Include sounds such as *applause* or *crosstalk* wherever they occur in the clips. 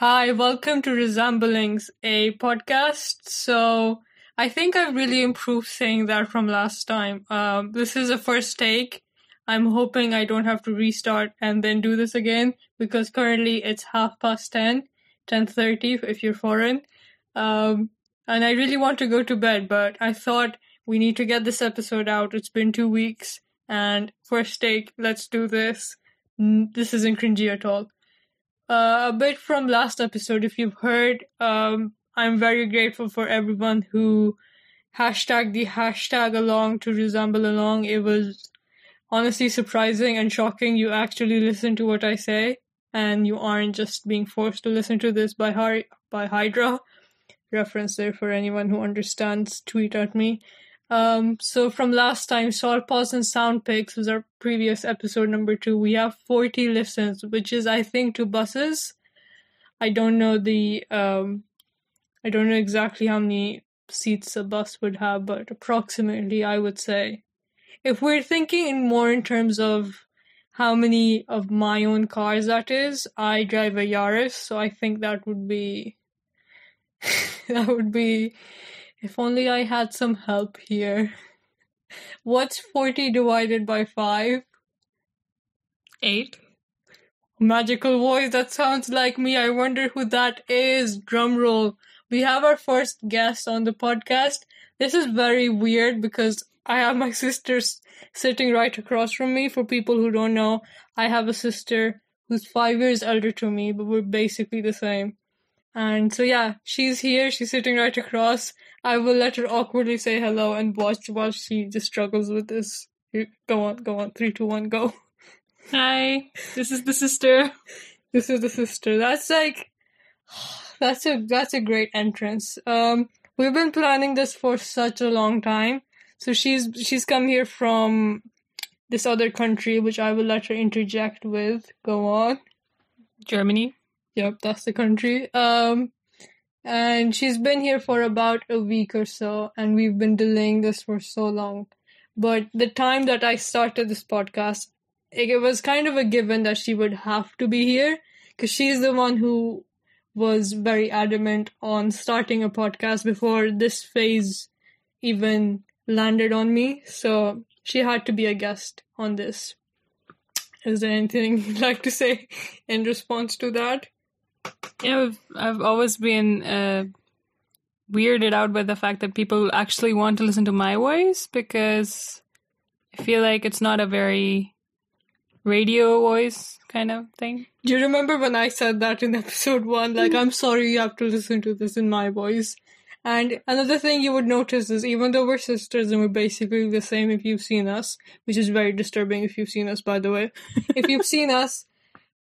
Hi, welcome to Resemblings, a podcast. So I think I've really improved saying that from last time. Um, this is a first take. I'm hoping I don't have to restart and then do this again because currently it's half past 10, 10.30 if you're foreign. Um, and I really want to go to bed, but I thought we need to get this episode out. It's been two weeks and first take, let's do this. This isn't cringy at all. Uh, a bit from last episode, if you've heard, um, I'm very grateful for everyone who hashtag the hashtag along to resemble along. It was honestly surprising and shocking. You actually listen to what I say, and you aren't just being forced to listen to this by Har- by Hydra. Reference there for anyone who understands. Tweet at me. Um, so from last time, Salt Pause and Sound picks was our previous episode number two. We have 40 listens, which is, I think, two buses. I don't know the, um, I don't know exactly how many seats a bus would have, but approximately, I would say. If we're thinking in more in terms of how many of my own cars that is, I drive a Yaris, so I think that would be, *laughs* that would be if only I had some help here. *laughs* What's 40 divided by 5? 8. Magical voice, that sounds like me. I wonder who that is. Drum roll. We have our first guest on the podcast. This is very weird because I have my sister sitting right across from me. For people who don't know, I have a sister who's five years older to me, but we're basically the same. And so yeah, she's here, she's sitting right across. I will let her awkwardly say hello and watch while she just struggles with this. Go on, go on. Three, two, one, go. Hi, this is the sister. *laughs* This is the sister. That's like, *sighs* that's a that's a great entrance. Um, we've been planning this for such a long time. So she's she's come here from this other country, which I will let her interject with. Go on. Germany. Yep, that's the country. Um, and she's been here for about a week or so, and we've been delaying this for so long. But the time that I started this podcast, it was kind of a given that she would have to be here because she's the one who was very adamant on starting a podcast before this phase even landed on me. So she had to be a guest on this. Is there anything *laughs* you'd like to say in response to that? Yeah, I've, I've always been uh, weirded out by the fact that people actually want to listen to my voice because I feel like it's not a very radio voice kind of thing. Do you remember when I said that in episode one? Like, I'm sorry you have to listen to this in my voice. And another thing you would notice is even though we're sisters and we're basically the same if you've seen us, which is very disturbing if you've seen us, by the way. *laughs* if you've seen us,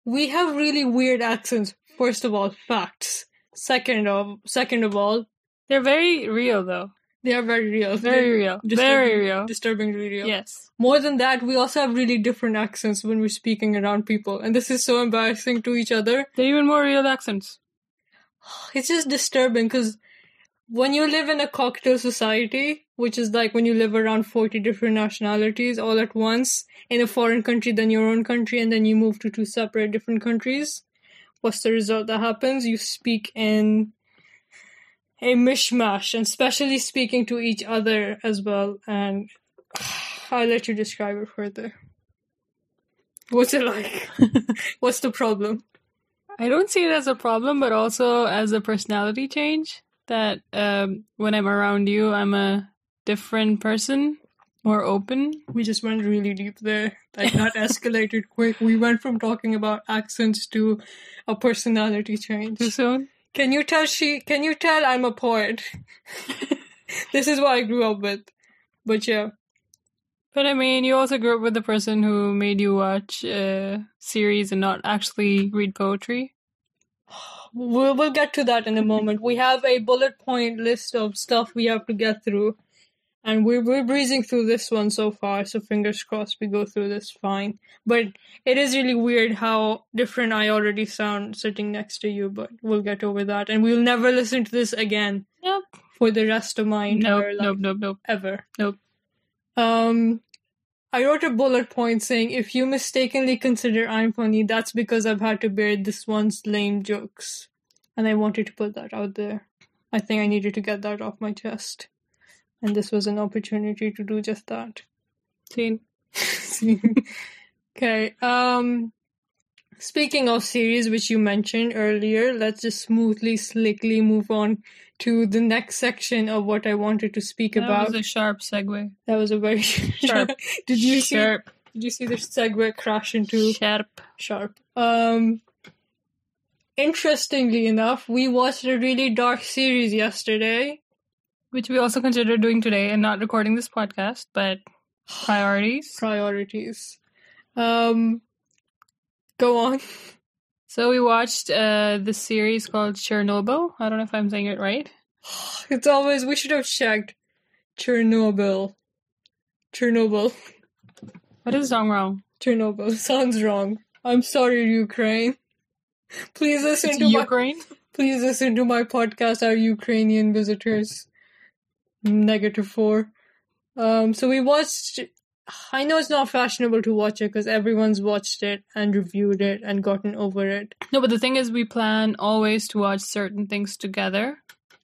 we have really weird accents First of all, facts. Second of second of all, they're very real though. They are very real. Very real. Very real. Disturbingly real. Yes. More than that, we also have really different accents when we're speaking around people, and this is so embarrassing to each other. They're even more real accents. *sighs* It's just disturbing because when you live in a cocktail society, which is like when you live around 40 different nationalities all at once in a foreign country, then your own country, and then you move to two separate different countries, what's the result that happens? You speak in a mishmash, and especially speaking to each other as well. And *sighs* I'll let you describe it further. What's it like? *laughs* what's the problem? I don't see it as a problem, but also as a personality change. That um, when I'm around you, I'm a different person more open. We just went really deep there. Like that *laughs* escalated quick. We went from talking about accents to a personality change. Soon? Can you tell she can you tell I'm a poet? *laughs* this is what I grew up with. But yeah. But I mean, you also grew up with the person who made you watch a series and not actually read poetry. We'll, we'll get to that in a moment. We have a bullet point list of stuff we have to get through and we're we're breezing through this one so far. So fingers crossed we go through this fine. But it is really weird how different I already sound sitting next to you. But we'll get over that, and we'll never listen to this again. Nope. For the rest of my entire nope, life. Nope. Nope. Nope. Ever. Nope. Um. I wrote a bullet point saying, if you mistakenly consider I'm funny, that's because I've had to bear this one's lame jokes. And I wanted to put that out there. I think I needed to get that off my chest. And this was an opportunity to do just that. Teen. *laughs* okay. Um speaking of series which you mentioned earlier, let's just smoothly, slickly move on to the next section of what I wanted to speak That about. That was a sharp segue. that was a very *laughs* Sharp. did you see Sharp. did you see the segue crash into Sharp. sharp? Um interestingly enough, we watched a really dark series yesterday. Which we also consider doing today and not recording this podcast, but *sighs* priorities. Priorities. Um go on. So we watched uh, this series called Chernobyl. I don't know if I'm saying it right. *sighs* It's always we should have checked Chernobyl. Chernobyl. What is wrong wrong? Chernobyl *laughs* sounds wrong. I'm sorry, Ukraine. Please listen It's to my Ukraine. *laughs* please listen to my podcast, our Ukrainian visitors. Negative four. Um, so we watched. I know it's not fashionable to watch it because everyone's watched it and reviewed it and gotten over it. No, but the thing is, we plan always to watch certain things together,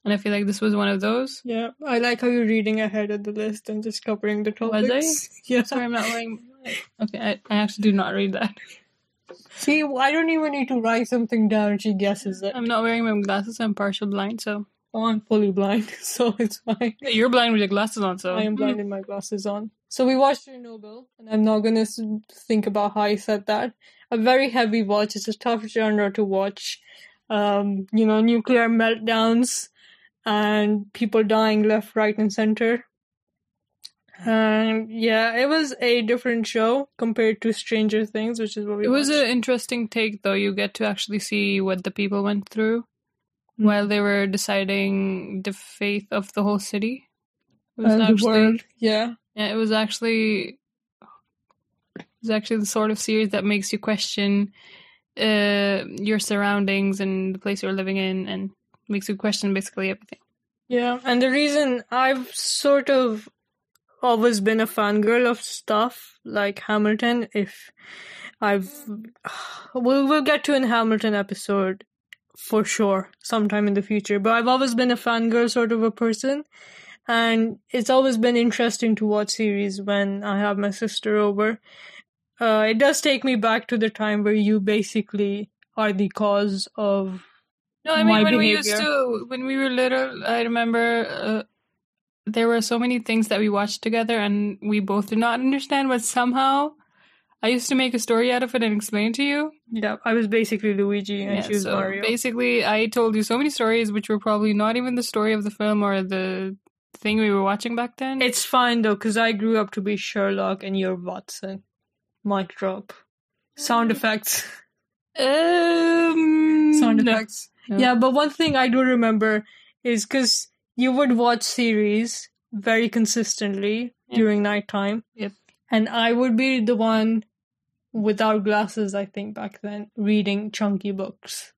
and I feel like this was one of those. Yeah, I like how you're reading ahead of the list and just covering the Was topics. *laughs* Yeah. Sorry, I'm not wearing. Okay, I, I actually do not read that. See, I don't even need to write something down. She guesses it. I'm not wearing my glasses. I'm partial blind, so Oh, I'm fully blind, *laughs* so it's fine. you're blind with your glasses on. So I am blind with my glasses on. So we watched Chernobyl, and I'm not gonna think about how I said that. A very heavy watch. It's a tough genre to watch. Um, you know, nuclear meltdowns and people dying left, right, and center. And yeah, it was a different show compared to Stranger Things, which is what we. It was watched. an interesting take, though. You get to actually see what the people went through. While they were deciding the fate of the whole city. It was And the world. Yeah. yeah, it was actually, it was actually the sort of series that makes you question uh, your surroundings and the place you're living in, and makes you question basically everything. Yeah, and the reason I've sort of always been a fangirl of stuff like Hamilton, if I've *sighs* we'll we'll get to an Hamilton episode for sure sometime in the future. But I've always been a fangirl sort of a person. And it's always been interesting to watch series when I have my sister over. Uh, it does take me back to the time where you basically are the cause of No, I mean when we used to when we were little, I remember uh, there were so many things that we watched together, and we both did not understand. But somehow, I used to make a story out of it and explain to you. yeah. I was basically Luigi and Yeah, she was so Mario. basically, I told you so many stories which were probably not even the story of the film or the thing we were watching back then. It's fine though, because I grew up to be Sherlock and you're Watson. Mic drop. Sound effects. um, Sound effects. No. Yeah, but one thing I do remember is because you would watch series very consistently Yeah. during nighttime. Yep. And I would be the one without glasses, I think, back then, reading chunky books.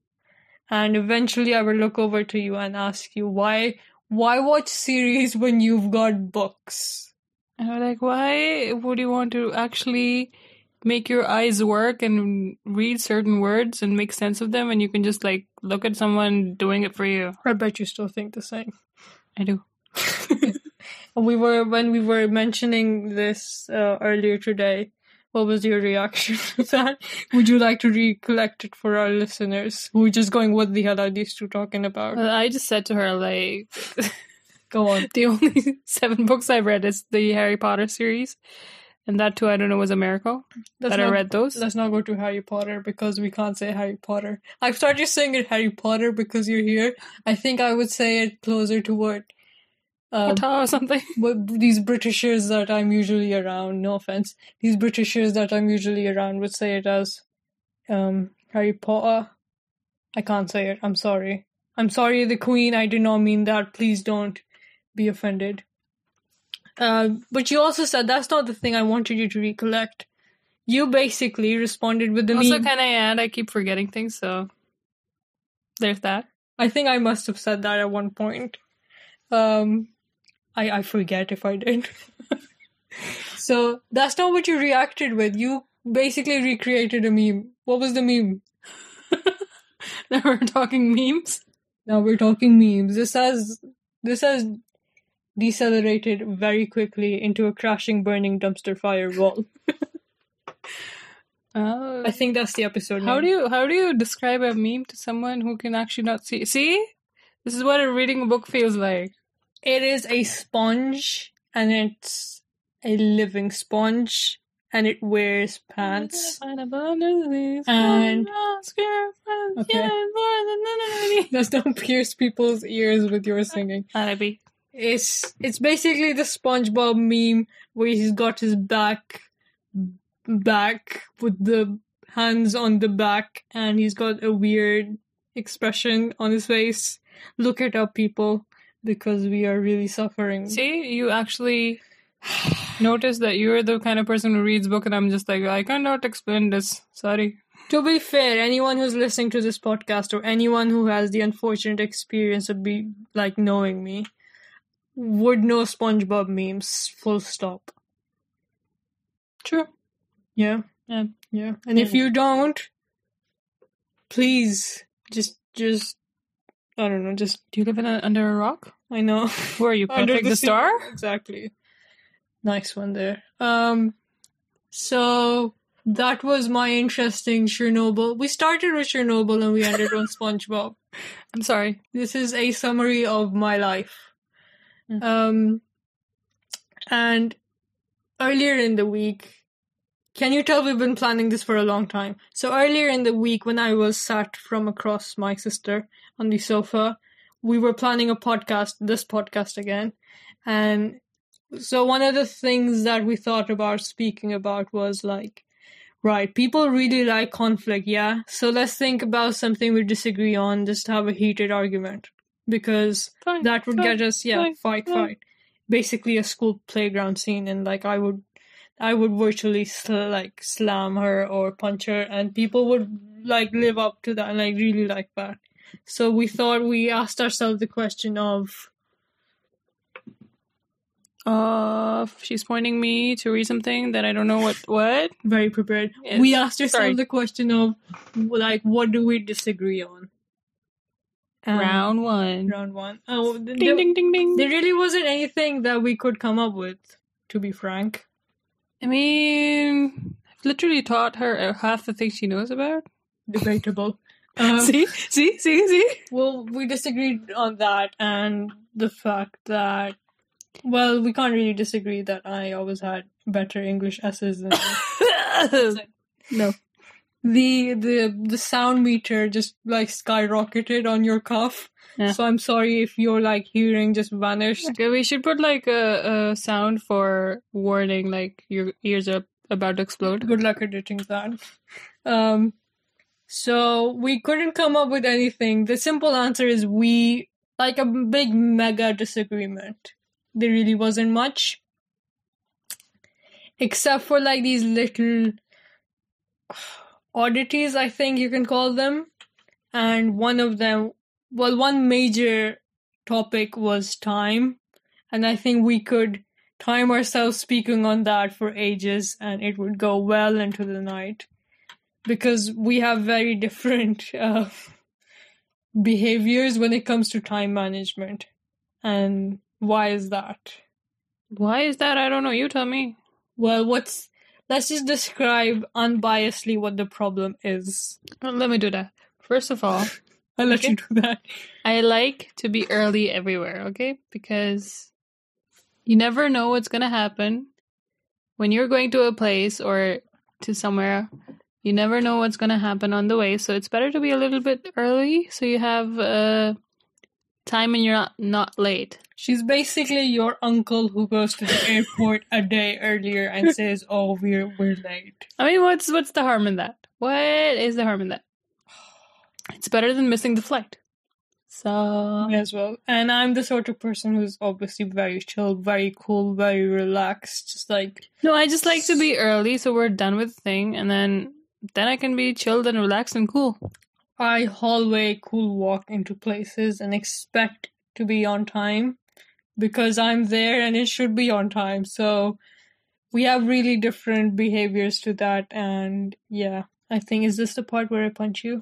And eventually I would look over to you and ask you, why, why watch series when you've got books? And I'm like, why would you want to actually make your eyes work and read certain words and make sense of them and you can just like look at someone doing it for you? I bet you still think the same. I do. *laughs* we were when we were mentioning this uh, earlier today. What was your reaction *laughs* to that? Would you like to recollect it for our listeners who are just going, "What the hell are these two talking about?" Well, I just said to her, like, *laughs* Go on. *laughs* the only seven books I've read is the Harry Potter series. And that too, I don't know, was a miracle Let's that I read those. Let's not go to Harry Potter because we can't say Harry Potter. I've started saying it Harry Potter because you're here. I think I would say it closer to what. Uh, or something. *laughs* But these Britishers that I'm usually around, no offense, these Britishers that I'm usually around would say it as um, Harry Potter. I can't say it. I'm sorry. I'm sorry, the Queen. I did not mean that. Please don't be offended. Uh, but you also said that's not the thing I wanted you to recollect. You basically responded with the Also, meme. can I add, I keep forgetting things, so there's that. I think I must have said that at one point. Um, I I forget if I did. *laughs* So that's not what you reacted with. You basically recreated a meme. What was the meme? *laughs* now we're talking memes. Now we're talking memes. This has this has decelerated very quickly into a crashing, burning dumpster fire wall. *laughs* Oh. I think that's the episode. How name. do you how do you describe a meme to someone who can actually not see? See, this is what a reading a book feels like. It is a sponge, and it's a living sponge, and it wears pants. And- Okay. Just *laughs* don't pierce people's ears with your singing. Maybe. It's it's basically the SpongeBob meme where he's got his back back with the hands on the back and he's got a weird expression on his face. Look it up people because we are really suffering. See, you actually notice that you're the kind of person who reads book, and I'm just like, I cannot explain this. Sorry. To be fair, anyone who's listening to this podcast or anyone who has the unfortunate experience of be like knowing me would know SpongeBob memes. Full stop. True. Yeah. Yeah. Yeah. And if you don't, please just just I don't know, just Do you live in a, under a rock? I know. Who are you, *laughs* Under Patrick the, sea- Star? Exactly. Nice one there. Um so that was my interesting Chernobyl. We started with Chernobyl and we ended on SpongeBob. *laughs* I'm sorry. This is a summary of my life. Mm. Um, and earlier in the week, can you tell we've been planning this for a long time? So earlier in the week, when I was sat from across my sister on the sofa, we were planning a podcast, this podcast again. And so one of the things that we thought about speaking about was like, right, people really like conflict, yeah? So let's think about something we disagree on, just have a heated argument. Because Fine. that would fine, get us, yeah, fine, fight, fight. Basically a school playground scene, and like I would, I would virtually sl- like slam her or punch her, and people would like live up to that and like really like that. So we thought we asked ourselves the question of Uh, she's pointing me to read something that I don't know what. What? very prepared. Yes. We asked ourselves Sorry. the question of like what do we disagree on? And- Round one. round one. Oh, Ding there, ding ding ding. there really wasn't anything that we could come up with, to be frank. I mean, I've literally taught her uh, half the things she knows about. Debatable. Um, see, see, see, see. Well, we disagreed on that and the fact that, well, we can't really disagree that I always had better English S's than *laughs* no. The the the sound meter just like skyrocketed on your cough. Yeah. So I'm sorry if your like hearing just vanished. okay, we should put like a, a sound for warning, like your ears are about to explode. Good luck editing that. Um, so we couldn't come up with anything. The simple answer is we like a big mega disagreement. There really wasn't much, except for like these little *sighs* oddities. I think you can call them, and one of them, well, one major topic was time, and I think we could time ourselves speaking on that for ages and it would go well into the night because we have very different *laughs* uh, behaviors when it comes to time management and why is that Why is that? I don't know. You tell me. well what's let's just describe unbiasedly what the problem is let me do that. First of all, *laughs* i'll let Okay. you do that I like to be early everywhere, okay? Because you never know what's going to happen when you're going to a place or to somewhere. You never know what's going to happen on the way, so it's better to be a little bit early so you have uh, time and you're not, not late. she's basically your uncle who goes to the airport a day earlier and *laughs* says oh we're we're late I mean, what's what's the harm in that? What is the harm in that? It's better than missing the flight. So as well. And I'm the sort of person who's obviously very chill, very cool, very relaxed. Just like no, I just like to be early so we're done with the thing, and then then I can be chilled and relaxed and cool. I hallway cool walk into places and expect to be on time because I'm there and it should be on time. So we have really different behaviors to that, and yeah, I think is this the part where I punch you?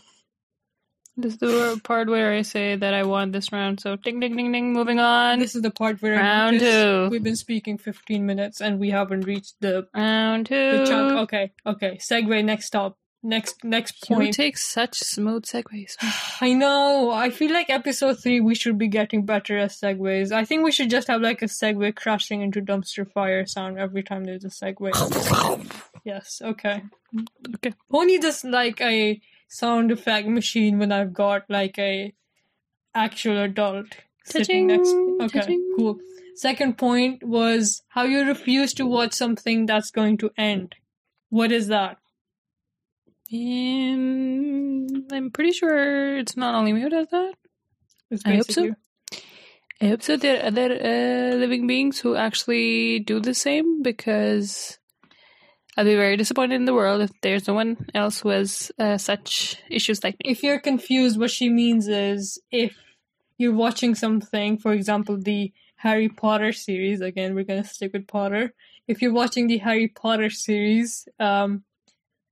This is the part where I say that I won this round. So ding ding ding ding. Moving on. This is the part where Round two. we've been speaking 15 minutes and we haven't reached the, round two. the chunk. Okay, okay. Segue next stop. Next next point. You take such smooth segues. *sighs* I know. I feel like episode three we should be getting better at segues. I think we should just have like a segue crashing into dumpster fire sound every time there's a segue. *laughs* yes. Okay. Okay. Only just like a sound effect machine when I've got like a actual adult sitting next. Ta-ching, Okay. ta-ching. Cool. Second point was how you refuse to watch something that's going to end. What is that? Um, I'm pretty sure it's not only me who does that. I hope so. I hope so. There are other uh, living beings who actually do the same because I'd be very disappointed in the world if there's no one else who has uh, such issues like me. if you're confused, what she means is if you're watching something, for example, the Harry Potter series, again, we're going to stick with Potter. If you're watching the Harry Potter series, um,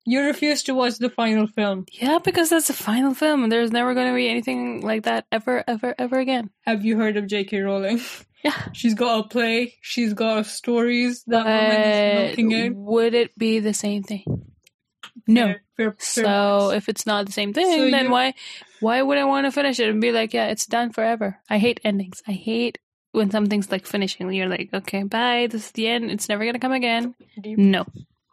you refuse to watch the final film. Yeah, because that's the final film, and there's never going to be anything like that ever, ever, ever again. Have you heard of J.K. Rowling? *laughs* Yeah. *laughs* She's got a play, she's got stories that woman is at. would it be the same thing? No. Fair- fair- fair So if it's not the same thing, So then why why would I want to finish it and be like, yeah, it's done forever? I hate endings. I hate when something's like finishing. You're like, okay, bye. This is the end. It's never gonna come again. No.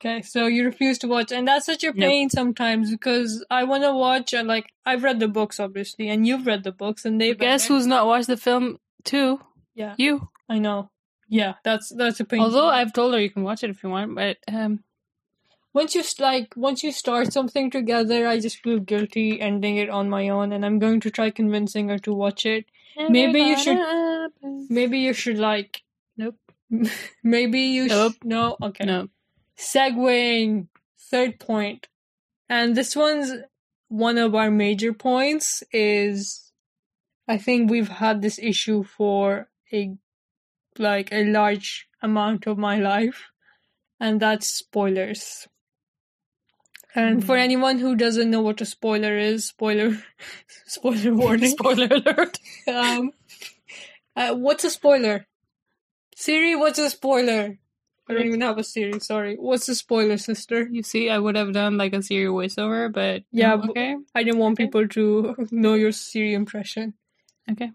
Okay, so you refuse to watch, and that's such a Nope. pain sometimes because I want to watch, and like I've read the books obviously, and you've read the books, and they've Guess who's not watched the film too? Yeah, You. I know. Yeah, that's that's a pain. Although I've told her you can watch it if you want, but um, once you like once you start something together, I just feel guilty ending it on my own, and I'm going to try convincing her to watch it. Maybe you should- Maybe you should like. Nope. *laughs* Maybe you Nope. should. No. Okay. No. Segwaying Third point, and this one's one of our major points is, I think we've had this issue for a like a large amount of my life, and that's spoilers. And for Hmm. anyone who doesn't know what a spoiler is, spoiler, *laughs* spoiler warning. *laughs* Spoiler alert. Um, uh, what's a spoiler? Siri, what's a spoiler? I don't even have a Siri. Sorry. What's a spoiler, sister? You see, I would have done like a Siri voiceover, but Yeah, okay, I didn't want Okay. people to *laughs* know your Siri impression. okay.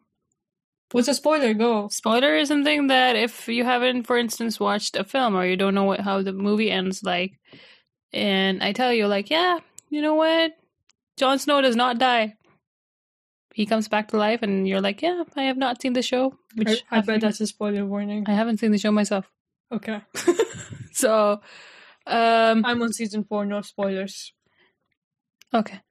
What's a spoiler? Go. Spoiler is something that if you haven't, for instance, watched a film or you don't know what how the movie ends, like, and I tell you, like, yeah, you know what, Jon Snow does not die. He comes back to life, and you're like, yeah, I have not seen the show. Which I, I bet that's a spoiler warning. I haven't seen the show myself. Okay. *laughs* So, um, I'm on season four, no spoilers. Okay.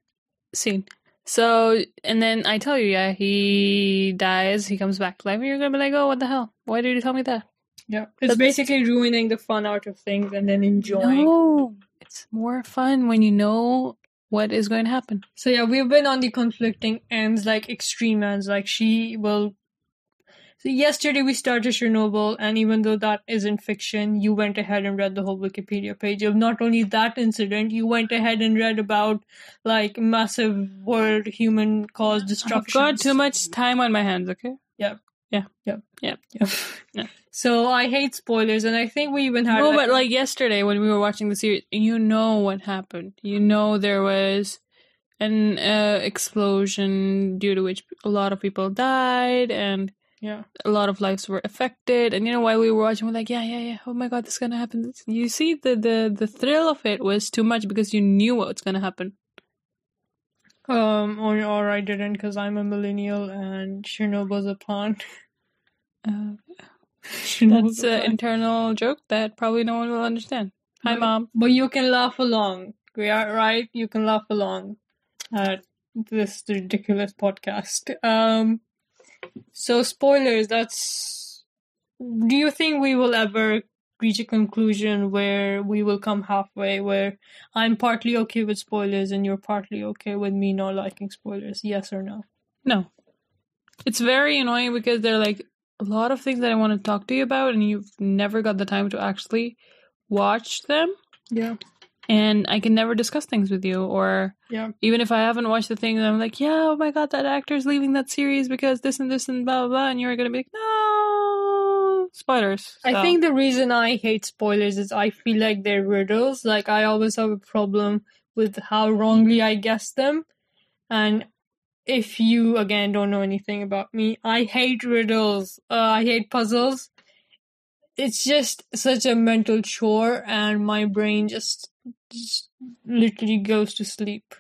Scene. So, and then I tell you, yeah, he dies, he comes back to life, and you're gonna be like, oh, what the hell? Why did you tell me that? Yeah. It's That's- basically ruining the fun out of things and then enjoying. No, it's more fun when you know what is going to happen. So yeah, we've been on the conflicting ends, like extreme ends. Like she will. So yesterday we started Chernobyl, and even though that isn't fiction, you went ahead and read the whole Wikipedia page of not only that incident, you went ahead and read about like massive world human caused destruction. I've got too much time on my hands, okay? Yep. Yeah. Yep. Yep. Yep. Yeah. *laughs* So I hate spoilers, and I think we even had. No, but like yesterday when we were watching the series, you know what happened. You know there was an uh, explosion due to which a lot of people died and yeah. a lot of lives were affected. And you know while we were watching, we're like, yeah, yeah, yeah. Oh my god, this is gonna happen. You see, the the the thrill of it was too much because you knew what was gonna happen. Um, or, or I didn't because I'm a millennial and Chernobyl's a plant. *laughs* Uh, Chernobyl's that's an internal joke that probably no one will understand. Hi, But- mom. But you can laugh along. We are right? You can laugh along at this ridiculous podcast. Um, so spoilers, that's. Do you think we will ever reach a conclusion where we will come halfway, where I'm partly okay with spoilers and you're partly okay with me not liking spoilers? Yes or no? No. It's very annoying because they're like a lot of things that I want to talk to you about, and you've never got the time to actually watch them Yeah. And I can never discuss things with you. Or Yeah. even if I haven't watched the thing, I'm like, yeah, oh my god, that actor's leaving that series because this and this and blah blah. blah and you're gonna be like, no spoilers. I think the reason I hate spoilers is I feel like they're riddles. Like I always have a problem with how wrongly I guess them. And if you again don't know anything about me, I hate riddles. Uh, I hate puzzles. It's just such a mental chore, and my brain just, just literally goes to sleep,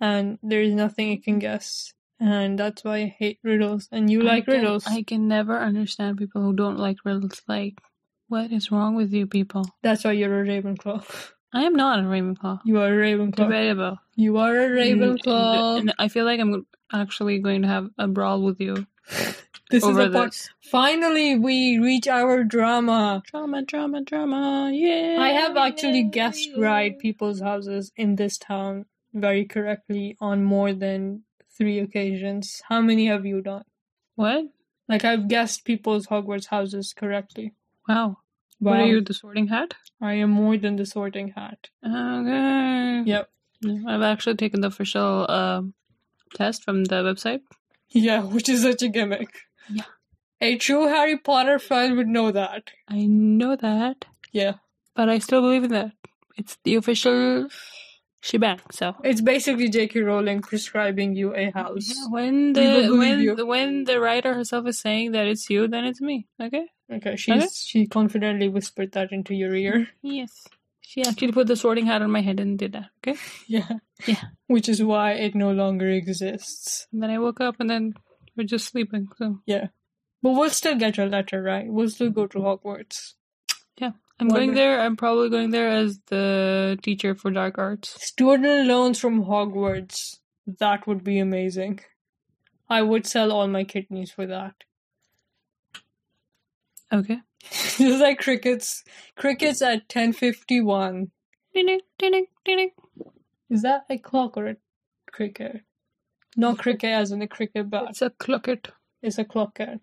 and there's nothing it can guess. And that's why I hate riddles. And you I like can- riddles. I can never understand people who don't like riddles. Like, what is wrong with you people? That's why you're a Ravenclaw. *laughs* I am not a Ravenclaw. You are a Ravenclaw. Debatable. You are a And- Ravenclaw. And, I feel like I'm actually going to have a brawl with you *laughs* this is the part. this. Finally, we reach our drama. Drama, drama, drama. Yeah. I have actually guessed right people's houses in this town very correctly on more than three occasions. How many have you done? What? Like I've guessed people's Hogwarts houses correctly. Wow. Wow. What are you, the sorting hat? I am more than the sorting hat. Okay. Yep. I've actually taken the official um, test from the website. Yeah, *laughs* which is such a gimmick. Yeah. A true Harry Potter fan would know that. I know that, Yeah. but I still believe in that. It's the official shebang. So It's basically J.K. Rowling prescribing you a house. Yeah, when the when you. when the writer herself is saying that it's you, then it's me. Okay. Okay, she's she confidently whispered that into your ear. Yes. She actually put the sorting hat on my head and did that. Okay. *laughs* Yeah. Yeah. Which is why it no longer exists. And then I woke up and then we're just sleeping. So Yeah. But we'll still get your letter, right? We'll still go to Hogwarts. Yeah, I'm Wonder- going there. I'm probably going there as the teacher for dark arts. Student loans from Hogwarts. That would be amazing. I would sell all my kidneys for that. Okay. *laughs* Just like crickets. Crickets at 1051. Ding, ding, ding. Is that a clock or a cricket? Not cricket as in a cricket bat. It's a clocket. It's a clocket.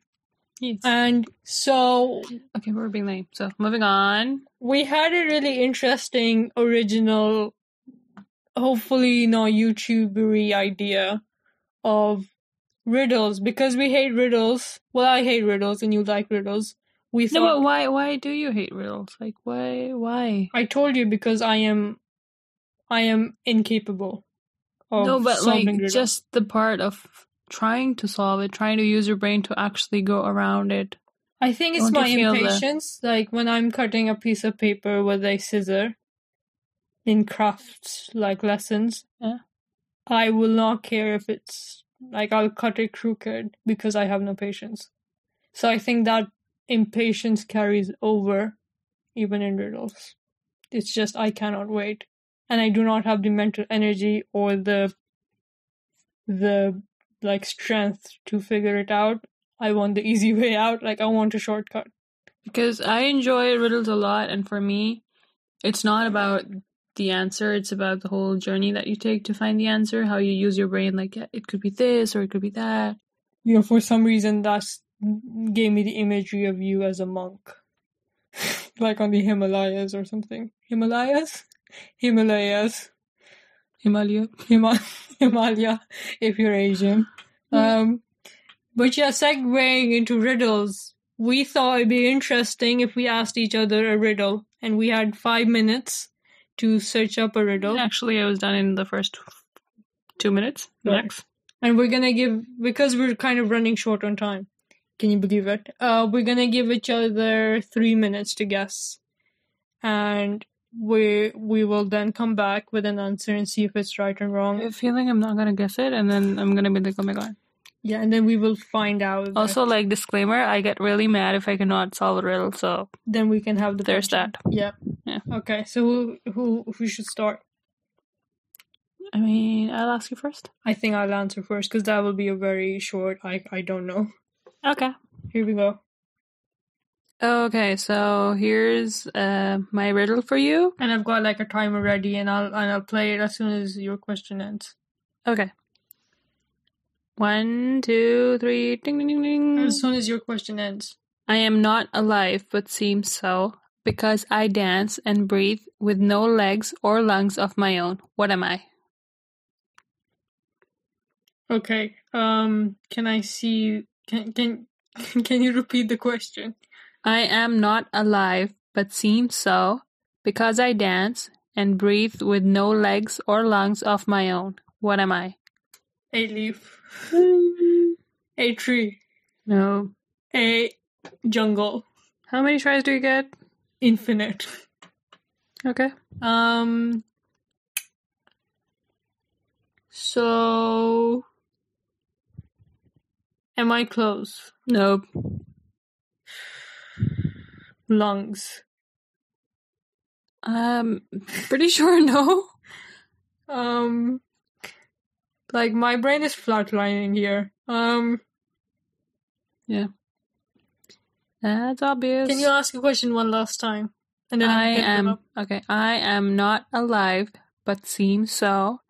Yes. And so okay, we're being lame. So moving on. we had a really interesting original hopefully not youtubery idea of riddles because we hate riddles well i hate riddles and you like riddles we No, but why? Why do you hate riddles? Like, why? Why? i told you because i am i am incapable no, but like solving riddles. just the part of trying to solve it, trying to use your brain to actually go around it. i think it's don't my you feel the- impatience like when i'm cutting a piece of paper with a scissor in crafts like lessons Yeah. i will not care if it's like i'll cut it crooked because i have no patience so i think that impatience carries over even in riddles it's just i cannot wait and i do not have the mental energy or the the like strength to figure it out. I want the *laughs* easy way out. Like i want a shortcut. Because I enjoy riddles a lot, and for me, it's not about the answer, it's about the whole journey that you take to find the answer, how you use your brain. Like, yeah, it could be this or it could be that. you know for some reason that's gave me the imagery of you as a monk. *laughs* Like on the himalayas or something. Himalayas himalayas Himalaya. Hima- *laughs* himalaya if you're asian um but yeah segueing into riddles we thought it'd be interesting if we asked each other a riddle and we had five minutes to search up a riddle Actually, I was done in the first two minutes Right. max. and we're gonna give because we're kind of running short on time. Can you believe it? Uh, we're gonna give each other three minutes to guess, and we we will then come back with an answer and see if it's right or wrong. have a feeling I'm not gonna guess it, and then I'm gonna be like, oh my god. Yeah, and then we will find out. that- Also, like disclaimer, I get really mad if I cannot solve a riddle. So then we can have the. there's punch. that. Yeah. Yeah. Okay. So who who who should start? I mean, I'll ask you first. I think I'll answer first because that will be a very short. I I don't know. Okay. Here we go. Okay, so here's uh, my riddle for you. And I've got like a timer ready, and I'll and I'll play it as soon as your question ends. Okay. One, two, three, ding, ding, ding, ding. As soon as your question ends. I am not alive, but seem so. because I dance and breathe with no legs or lungs of my own. What am I? Okay. Um. Can I see? Can can *laughs* can you repeat the question? I am not alive, but seem so, because I dance and breathe with no legs or lungs of my own. What am I? A leaf. *laughs* A tree. No. A jungle. How many tries do you get? Infinite. Okay. Um. So. Am I close? Nope. Lungs. Um, pretty sure no. Um. Like my brain is flatlining here. Um. Yeah, that's obvious. Can you ask a question one last time? And I can am okay. I am not alive, but seem so,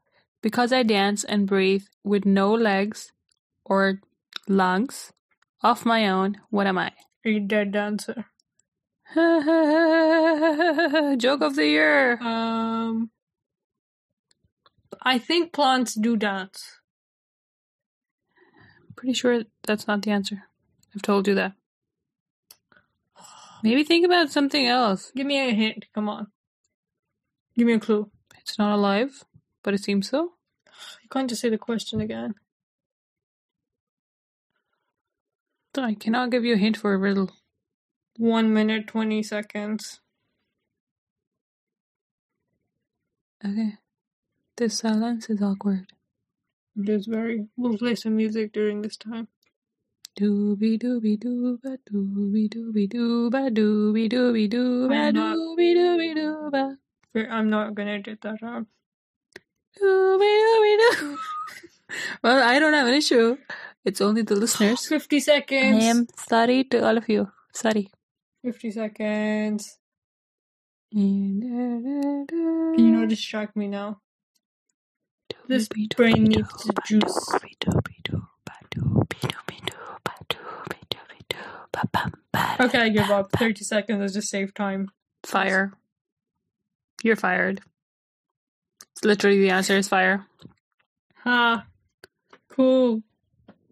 because I dance and breathe with no legs or lungs of my own. What am I? a dead dancer. *laughs* Joke of the year. Um. I think plants do dance. Pretty sure that's not the answer. I've told you that. *sighs* Maybe think about something else. Give me a hint. Come on. Give me a clue. It's not alive, but it seems so. You can't just say the question again. I cannot give you a hint for a riddle. One minute, 20 seconds. Okay. This silence is awkward. It is very. We'll play some music during this time. Dooby dooby dooba dooby dooby dooba dooby dooby dooba I'm dooby dooby dooba Wait, I'm not gonna edit that out. dooby dooby doo. Well, I don't have an issue. It's only the listeners. 50 seconds. I am sorry to all of you. Sorry. 50 seconds. Can you not distract me now? This brain needs juice. Okay, I give up. 30 seconds is just save time. Fire. You're fired. It's literally the answer is fire. Ha. Cool.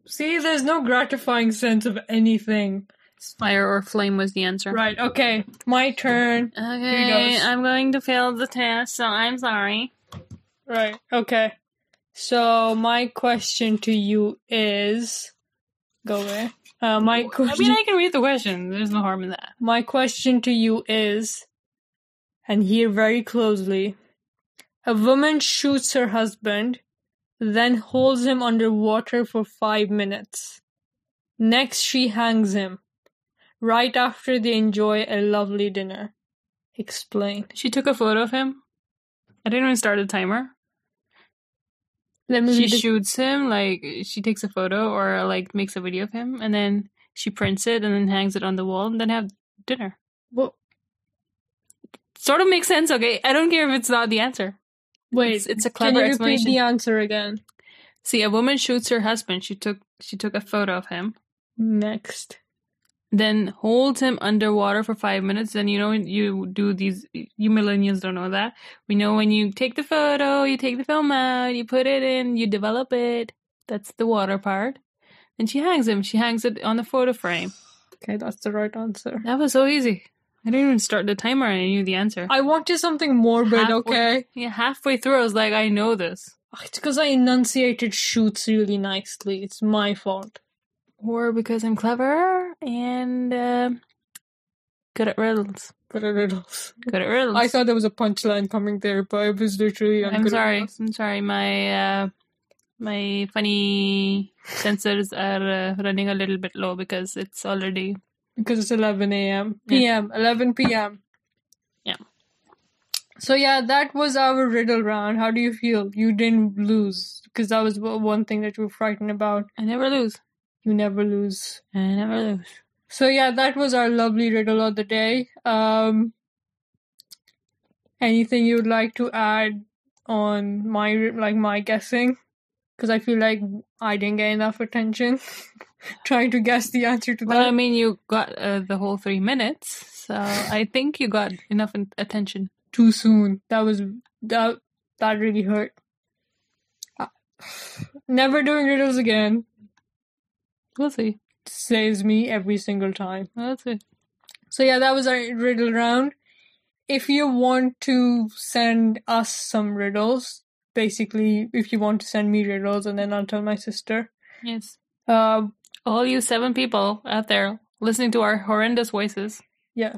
See, there's no gratifying sense of anything. Fire or flame was the answer. Right, okay. My turn. Okay. I'm going to fail the test, so I'm sorry. Right, okay. So, my question to you is. Go away. Uh, my I question. mean, I can read the question. There's no harm in that. My question to you is, and hear very closely. A woman shoots her husband, then holds him underwater for five minutes. Next, she hangs him. Right after they enjoy a lovely dinner. Explain. She took a photo of him. I didn't even start a timer. Let me She the- shoots him, like, she takes a photo or, like, makes a video of him, and then she prints it and then hangs it on the wall and then have dinner. Wha- Sort of makes sense, okay? I don't care if it's not the answer. Wait, It's, it's a can clever you repeat the answer again? See, a woman shoots her husband. She took she took a photo of him, Next. Then holds him underwater for five minutes. Then you know you do these. You millennials don't know that. We know when you take the photo, you take the film out, you put it in, you develop it. That's the water part. Then she hangs him. She hangs it on the photo frame. Okay, that's the right answer. That was so easy. I didn't even start the timer. and I knew the answer. I wanted something morbid, Halfway- okay? Yeah, halfway through, I was like, I know this. It's because I enunciated shoots really nicely. It's my fault. Or because I'm clever and uh, good at riddles. Good at riddles. Good at riddles. I thought there was a punchline coming there, but it was literally. I'm sorry. I'm sorry. My uh, my funny sensors are uh, running a little bit low because it's already Because it's 11 a.m. Yeah. p.m. 11 p.m. Yeah. So yeah, that was our riddle round. How do you feel? You didn't lose because that was one thing that you were frightened about. I never lose. You never lose. I never lose. So yeah, that was our lovely riddle of the day. Um, anything you'd like to add on my like my guessing? because I feel like I didn't get enough attention *laughs* trying to guess the answer to that. Well, I mean, you got uh, the whole three minutes, so I think you got enough attention. Too soon. That was that that really hurt. Uh, *sighs* Never doing riddles again We'll see. saves me every single time. That's it. So yeah, that was our riddle round. If you want to send us some riddles, basically, if you want to send me riddles, and then I'll tell my sister. Yes. Uh, All you seven people out there listening to our horrendous voices, yeah,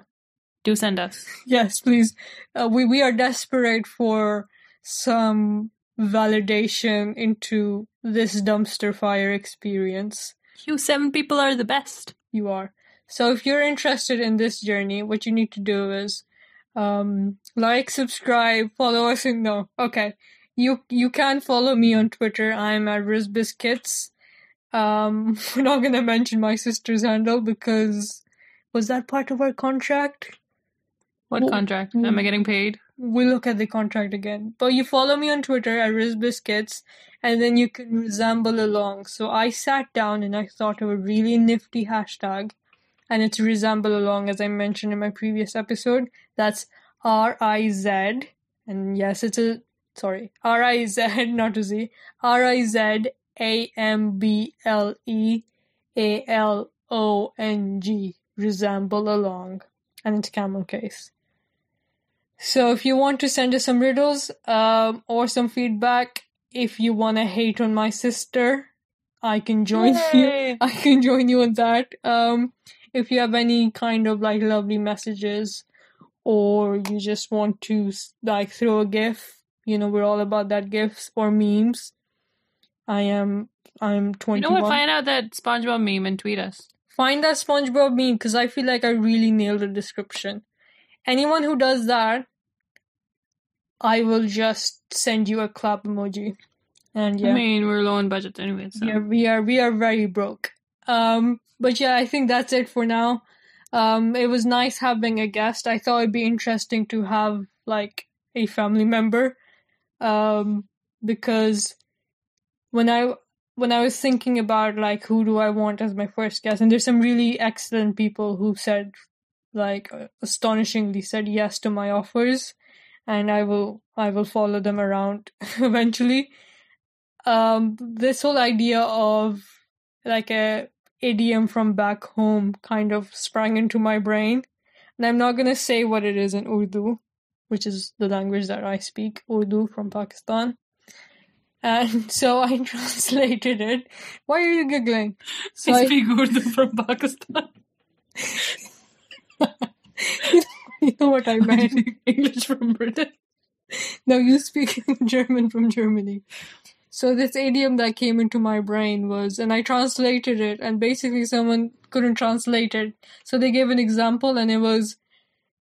do send us. yes, please. Uh, we we are desperate for some validation into this dumpster fire experience. You seven people are the best. You are. So if you're interested in this journey, what you need to do is um like, subscribe, follow us in no. Okay. You you can follow me on Twitter. I'm at RizBiscuits. Um *laughs* we're not gonna mention my sister's handle because was that part of our contract? What Well, contract? mm. Am I getting paid? We'll look at the contract again. But you follow me on Twitter at RizBiscuits and then you can resemble along. So I sat down and I thought of a really nifty hashtag and it's resemble along as I mentioned in my previous episode. That's R I Z and yes it's a sorry R I Z *laughs* not a Z R I Z A M B L E A L O N G resemble along and it's camel case. So if you want to send us some riddles um, or some feedback, if you want to hate on my sister, I can join *laughs* you. I can join you on that. Um, if you have any kind of like lovely messages, or you just want to like throw a gif, you know, we're all about that gifs or memes. I am. I'm twenty. You know what? Find out that SpongeBob meme and tweet us. Find that SpongeBob meme because I feel like I really nailed the description. Anyone who does that, I will just send you a clap emoji. And yeah, I mean, we're low on budget anyway, so. yeah, we are we are very broke. Um, but yeah, I think that's it for now. Um, it was nice having a guest. I thought it'd be interesting to have like a family member, um, because when I when I was thinking about like who do I want as my first guest, and there's some really excellent people who said like astonishingly said yes to my offers, and I will I will follow them around *laughs* eventually. Um, this whole idea of like a idiom from back home kind of sprang into my brain, and I'm not gonna say what it is in Urdu, which is the language that I speak, Urdu from Pakistan. And *laughs* so I *laughs* translated it. Why are you giggling? So I I, speak Urdu from Pakistan. You know what I *laughs* meant. English from Britain. Now you speak *laughs* German from Germany. So this idiom that came into my brain was, and I translated it, and basically someone couldn't translate it. So they gave an example, and it was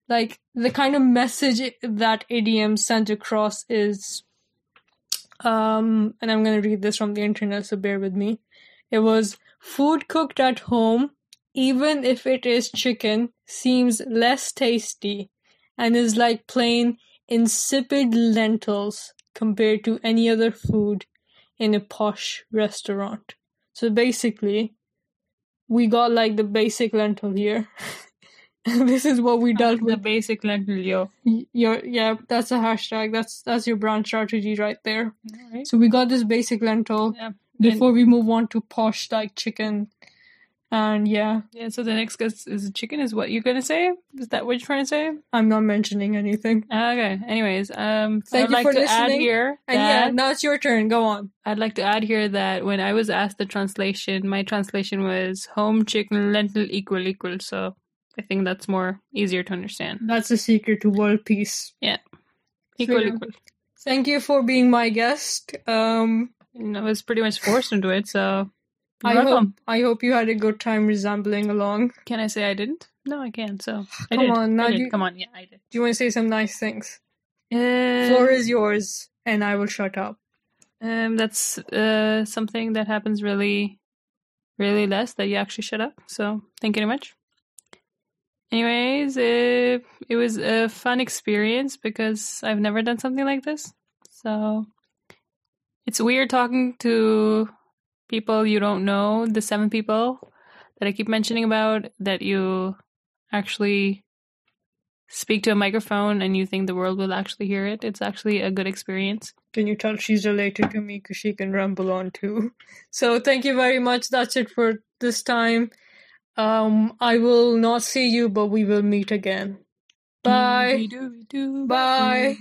like the kind of message that idiom sent across is, um, and I'm gonna read this from the internet, so bear with me. It was food cooked at home, even if it is chicken, seems less tasty, and is like plain insipid lentils compared to any other food in a posh restaurant. So basically, we got like the basic lentil here. *laughs* this is what we dealt with. The basic lentil, yo. Your yeah, that's a hashtag. That's that's your brand strategy right there. Alright. So we got this basic lentil Yeah. before we move on to posh like chicken. And yeah, Yeah, so the next guess is chicken, is what you're gonna say? Is that what you're trying to say? I'm not mentioning anything. Okay. Anyways, um, Thank I'd you like for to add listening. here And yeah, now it's your turn. Go on. I'd like to add here that when I was asked the translation, my translation was home chicken lentil equal equal. So I think that's more easier to understand. That's the secret to world peace. Equal yeah. equal. Thank you for being my guest. Um, And I was pretty much forced into it, so you're I hope. I hope you had a good time resembling along. Can I say I didn't? No, I can't. So *sighs* I Come did. on, now I did. you- Come on, yeah, I did. Do you want to say some nice things? Uh, Floor is yours, and I will shut up. Um, that's uh something that happens really, really less that you actually shut up. So thank you very much. Anyways, uh, it was a fun experience because I've never done something like this. So It's weird talking to people you don't know, the seven people that I keep mentioning about, that you actually speak to a microphone and you think the world will actually hear it. It's actually a good experience. Can you tell she's related to me because she can ramble on too? *laughs* So thank you very much. That's it for this time. Um, I will not see you, but we will meet again. Bye. Bye.